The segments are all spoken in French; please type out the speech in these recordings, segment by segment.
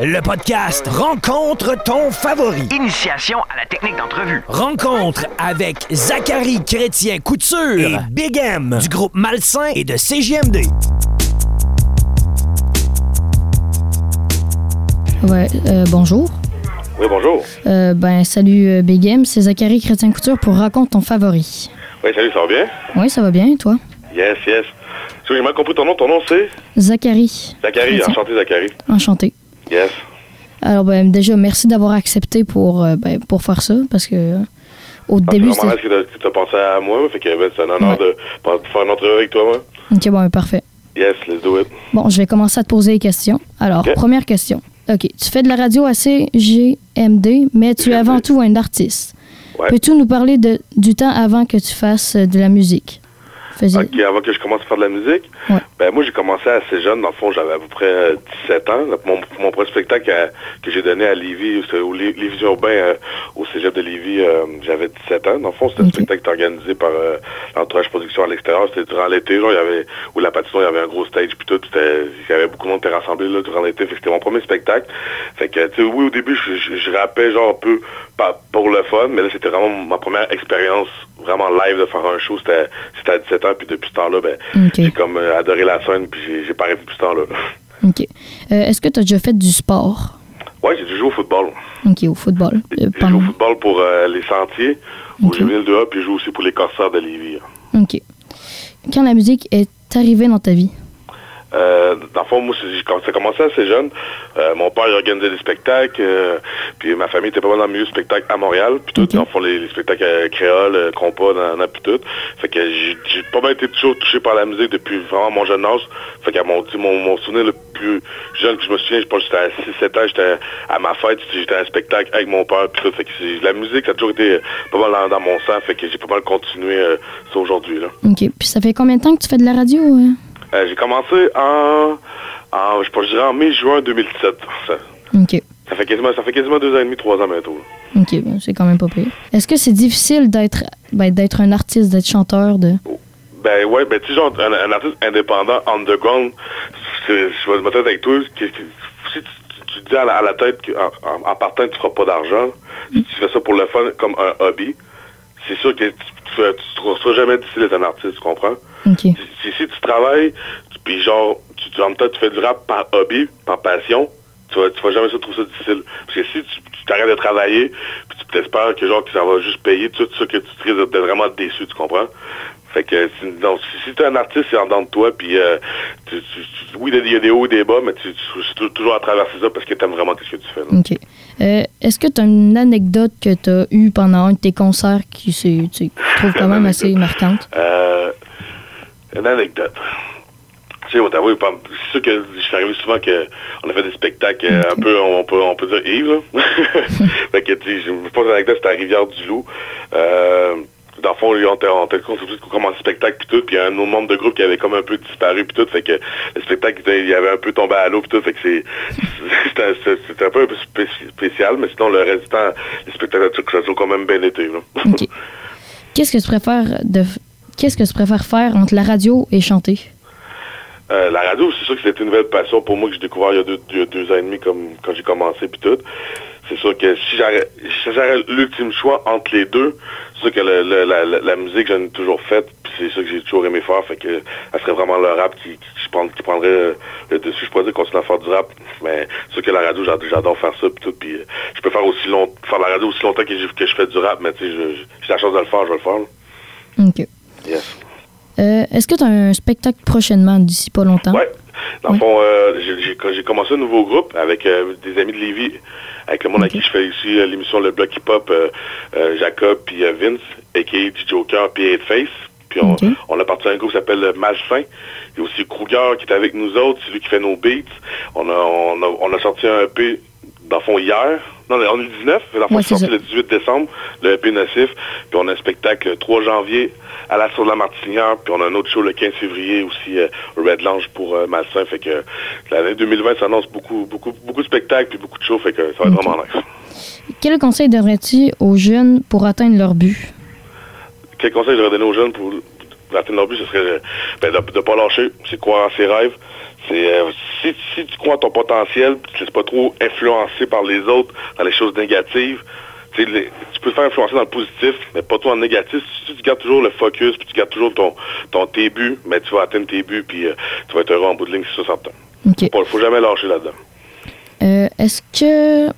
Le podcast Rencontre ton favori. Initiation à la technique d'entrevue. Rencontre avec Zachary Chrétien Couture et Big M du groupe Malsain et de CGMD. Ouais, euh, bonjour. Oui, bonjour. Euh, ben, salut euh, Big M, c'est Zachary Chrétien Couture pour Raconte ton favori. Oui, salut, ça va bien? Oui, ça va bien, et toi? Yes, yes. Si j'ai mal compris ton nom, ton nom c'est? Zachary. Zachary, Chrétien. enchanté Zachary. Enchanté. Yes. Alors, ben, déjà, merci d'avoir accepté pour, euh, ben, pour faire ça, parce que au Ah, début, c'était... que tu as pensé à moi, fait que ben, c'est un honneur de, de faire une entrevue avec toi, moi. Ok, bon, ben, parfait. Yes, let's do it. Bon, je vais commencer à te poser des questions. Alors, première question. OK, tu fais de la radio à CGMD, mais tu es avant tout un artiste. Ouais. Peux-tu nous parler de, du temps avant que tu fasses euh, de la musique? Faisais- Ok, avant que je commence à faire de la musique, Ouais. ben moi j'ai commencé assez jeune, dans le fond j'avais à peu près euh, 17 ans. Mon, mon premier spectacle à- que j'ai donné à Lévis, au Lé- Lévis urbain euh, Cégep de Lévis, euh, j'avais 17 ans. Dans le fond, c'était un spectacle organisé par euh, l'entourage production à l'extérieur. C'était durant l'été, genre il y avait où la patinoire, il y avait un gros stage puis tout, il y avait beaucoup de monde qui était rassemblé là durant l'été, fait que c'était mon premier spectacle. Fait que tu sais oui au début je, je, je rappais genre un peu pas pour le fun, mais là c'était vraiment ma première expérience vraiment live de faire un show, c'était c'était à 17 ans puis depuis ce temps-là ben j'ai comme euh, adoré la scène, puis j'ai- j'ai pas depuis ce temps-là. OK. Euh, Est-ce que tu as déjà fait du sport? Ouais, j'ai jouer au football. OK, au football. Euh, J'ai joué au football pour euh, les Sentiers, où Ok. j'ai mis le 2A, puis j'ai joué aussi pour les Corsaires de Lévis. OK. Quand la musique est arrivée dans ta vie? Euh, dans le fond, moi, ça a commencé assez jeune. Euh, mon père il organisait des spectacles, puis ma famille était pas mal dans le milieu du spectacle à Montréal, puis tout, Ok. dans le fond, les, les spectacles euh, créoles, euh, compas, dans, dans puis tout. Fait que j'ai pas mal été toujours touché par la musique depuis vraiment mon jeune âge. Fait qu'à mon, mon, mon souvenir le plus jeune que je me souviens, je pense que j'étais à 6-7 ans, j'étais à ma fête, j'étais à un spectacle avec mon père, puis tout. Fait que la musique, ça a toujours été euh, pas mal dans, dans mon sang, fait que j'ai pas mal continué euh, ça aujourd'hui, là. OK. Puis ça fait combien de temps que tu fais de la radio? hein? Euh, j'ai commencé en, en je pense, je dirais en mai-juin 2017. Ça, OK. Ça fait quasiment, ça fait quasiment deux ans et demi, trois ans bientôt. là. OK, ben, c'est quand même pas pire. Est-ce que c'est difficile d'être ben, d'être un artiste, d'être chanteur? de? Ben ouais, ben tu sais, genre, un, un artiste indépendant, underground, je vais me mettre avec toi, que- que- si tu, tu- tu dis à la, à la tête qu'en en, en partant, tu feras pas d'argent, si tu fais ça pour le fun, comme un hobby, c'est sûr que tu, ne seras jamais difficile d'être un artiste, tu comprends? Si, si, tu travailles, puis genre, tu, tu, en même temps, tu fais du rap par hobby, par passion, tu vas, tu vas jamais ça trouver ça difficile. Parce que si tu t'arrêtes de travailler, puis tu t'espères que genre que ça va juste payer, tout ça, que tu risques d'être vraiment déçu, tu comprends? Fait que donc, si, si t'es un artiste, c'est en dedans de toi, puis euh, tu, tu- tu- oui, il y a des hauts et des bas, mais tu, tu, toujours à traverser ça parce que t'aimes vraiment ce que tu fais. là. OK. Euh, Est-ce que tu as une anecdote que tu as eue pendant un de tes concerts qui tu trouves quand même assez marquante? Euh, une anecdote. C'est sûr que je suis arrivé souvent que on a fait des spectacles euh, un peu, on peut, on peut dire Yves, là. fait que, tu sais, je me pose l'anecdote, c'était à Rivière-du-Loup. Euh, dans le fond, on constitué qu'on commence le spectacle puis tout, puis un autre membre de groupe qui avait comme un peu disparu puis tout, fait que le spectacle, il avait un peu tombé à l'eau puis tout, fait que c'est, c'était, un peu, un peu spéci- spécial, mais sinon, le reste du temps, les spectacles, ça a toujours quand même bien été, là. OK. Qu'est-ce que tu préfères de qu'est-ce que tu préfères faire entre la radio et chanter? Euh, la radio, c'est sûr que c'était une nouvelle passion pour moi que j'ai découvert il y a deux, il y a deux ans et demi comme quand j'ai commencé puis tout. C'est sûr que si j'aurais si l'ultime choix entre les deux, c'est sûr que le- le- la, musique j'en ai toujours faite, puis c'est ça que j'ai toujours aimé faire, fait que ça serait vraiment le rap qui, qui, qui prend- qui prendrait euh, le dessus. Je pourrais dire continuer à faire du rap, mais c'est sûr que la radio, j'adore, faire ça puis tout, puis euh, je peux faire aussi long, faire la radio aussi longtemps que, je fais du rap, mais tu sais, j'ai la chance de le faire, je vais le faire. là. OK. Yes. Euh, Est-ce que tu as un spectacle prochainement d'ici pas longtemps? Ouais. Dans le Oui. fond, euh, j'ai- commencé un nouveau groupe avec euh, des amis de Lévis, avec le monde à qui je fais ici l'émission Le Bloc Hip Hop, Jacob puis Vince, a.k.a. D-Joker puis Face. Puis on, on a parti un groupe qui s'appelle Malsain. Il y a aussi Kruger qui est avec nous autres, c'est lui qui fait nos beats. On a, on a, on a sorti un EP, dans le fond, hier. Non, on est le 19, dans le fond, Ouais, c'est c'est sorti le 18 décembre, le EP Nocif. Puis on a un spectacle le 3 janvier à la Source de la Martinière. Puis on a un autre show le 15 février aussi, euh, Red Lounge pour euh, Malsain. Fait que l'année 2020 s'annonce beaucoup, beaucoup, beaucoup de spectacles puis beaucoup de shows. Fait que ça va être vraiment nice. Quel conseil donnerais-tu aux jeunes pour atteindre leur but? Quel conseil je donner aux jeunes pour, pour atteindre leur but, ce serait euh, ben, de ne pas lâcher, c'est croire en ses rêves, euh, si, si tu crois en ton potentiel, tu ne laisses pas trop influencer par les autres dans les choses négatives, tu sais, les- tu peux te faire influencer dans le positif, mais pas toi en négatif. Si tu gardes toujours le focus, puis tu gardes toujours ton, ton tes buts, mais tu vas atteindre tes buts, puis euh, tu vas être heureux en bout de ligne, c'est ça certain. OK. Faut, faut jamais lâcher là-dedans. Euh, est-ce que.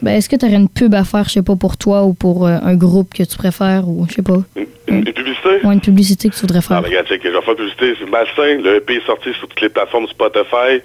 Ben, est-ce que tu aurais une pub à faire, je sais pas, pour toi ou pour euh, un groupe que tu préfères ou je sais pas, Une, une- une publicité? ou une publicité que tu voudrais Ah, faire? ben, regarde, check, je vais faire publicité. C'est Malsain. Le EP est sorti sur toutes les plateformes Spotify.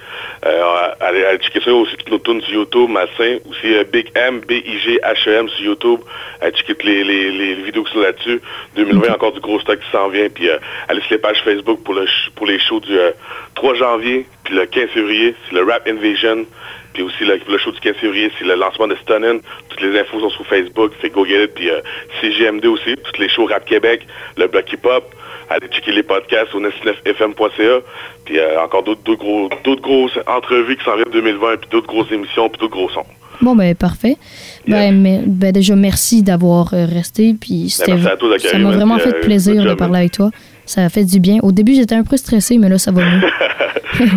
Euh, allez, allez checker ça aussi, toutes nos tunes sur YouTube. Malsain. Aussi euh, Big M, B-I-G-H-E-M sur YouTube. Allez checker toutes les, les, les vidéos qui sont là-dessus. 2020, encore du gros stock qui s'en vient. Puis euh, allez sur les pages Facebook pour, le, ch- pour les shows du euh, 3 janvier. Puis le 15 février, c'est le Rap Invasion. Puis aussi le, le show du 15 février, c'est le lancement de Stunnin. Toutes les infos sont sur Facebook. Fait go get it. Puis euh, CGMD aussi. Toutes les shows Rap Québec, le Bloc Hip Hop. Allez checker les podcasts au 99fm.ca. Puis euh, encore d'autres gros, d'autres grosses entrevues qui s'en viennent 2020. Puis d'autres grosses émissions. Puis d'autres gros sons. Bon, ben, parfait. Ben, mais- ben, déjà, merci d'avoir euh, resté. Puis c'était- Ben, merci à toi, Zachary, ça m'a vraiment fait euh, plaisir de parler avec toi. Ça a fait du bien. Au début, j'étais un peu stressée, mais là, ça va mieux.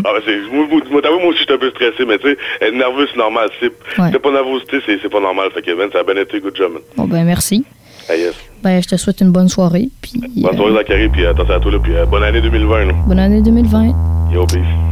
ah, ben, c'est, moi, moi, moi, aussi, je suis un peu stressé, mais tu sais, être nerveux, c'est normal. C'est, Ouais. pas nervosité, c'est, c'est pas normal. Fait que, Ben, ça a bien été, good job, man. Bon, ben, merci. Ah, yes. Ben, je te souhaite une bonne soirée. Puis, Bonne euh, soirée, Zachary, puis attention à toi, là, puis euh, bonne année 2020, là. bonne année 2020. Yo, peace.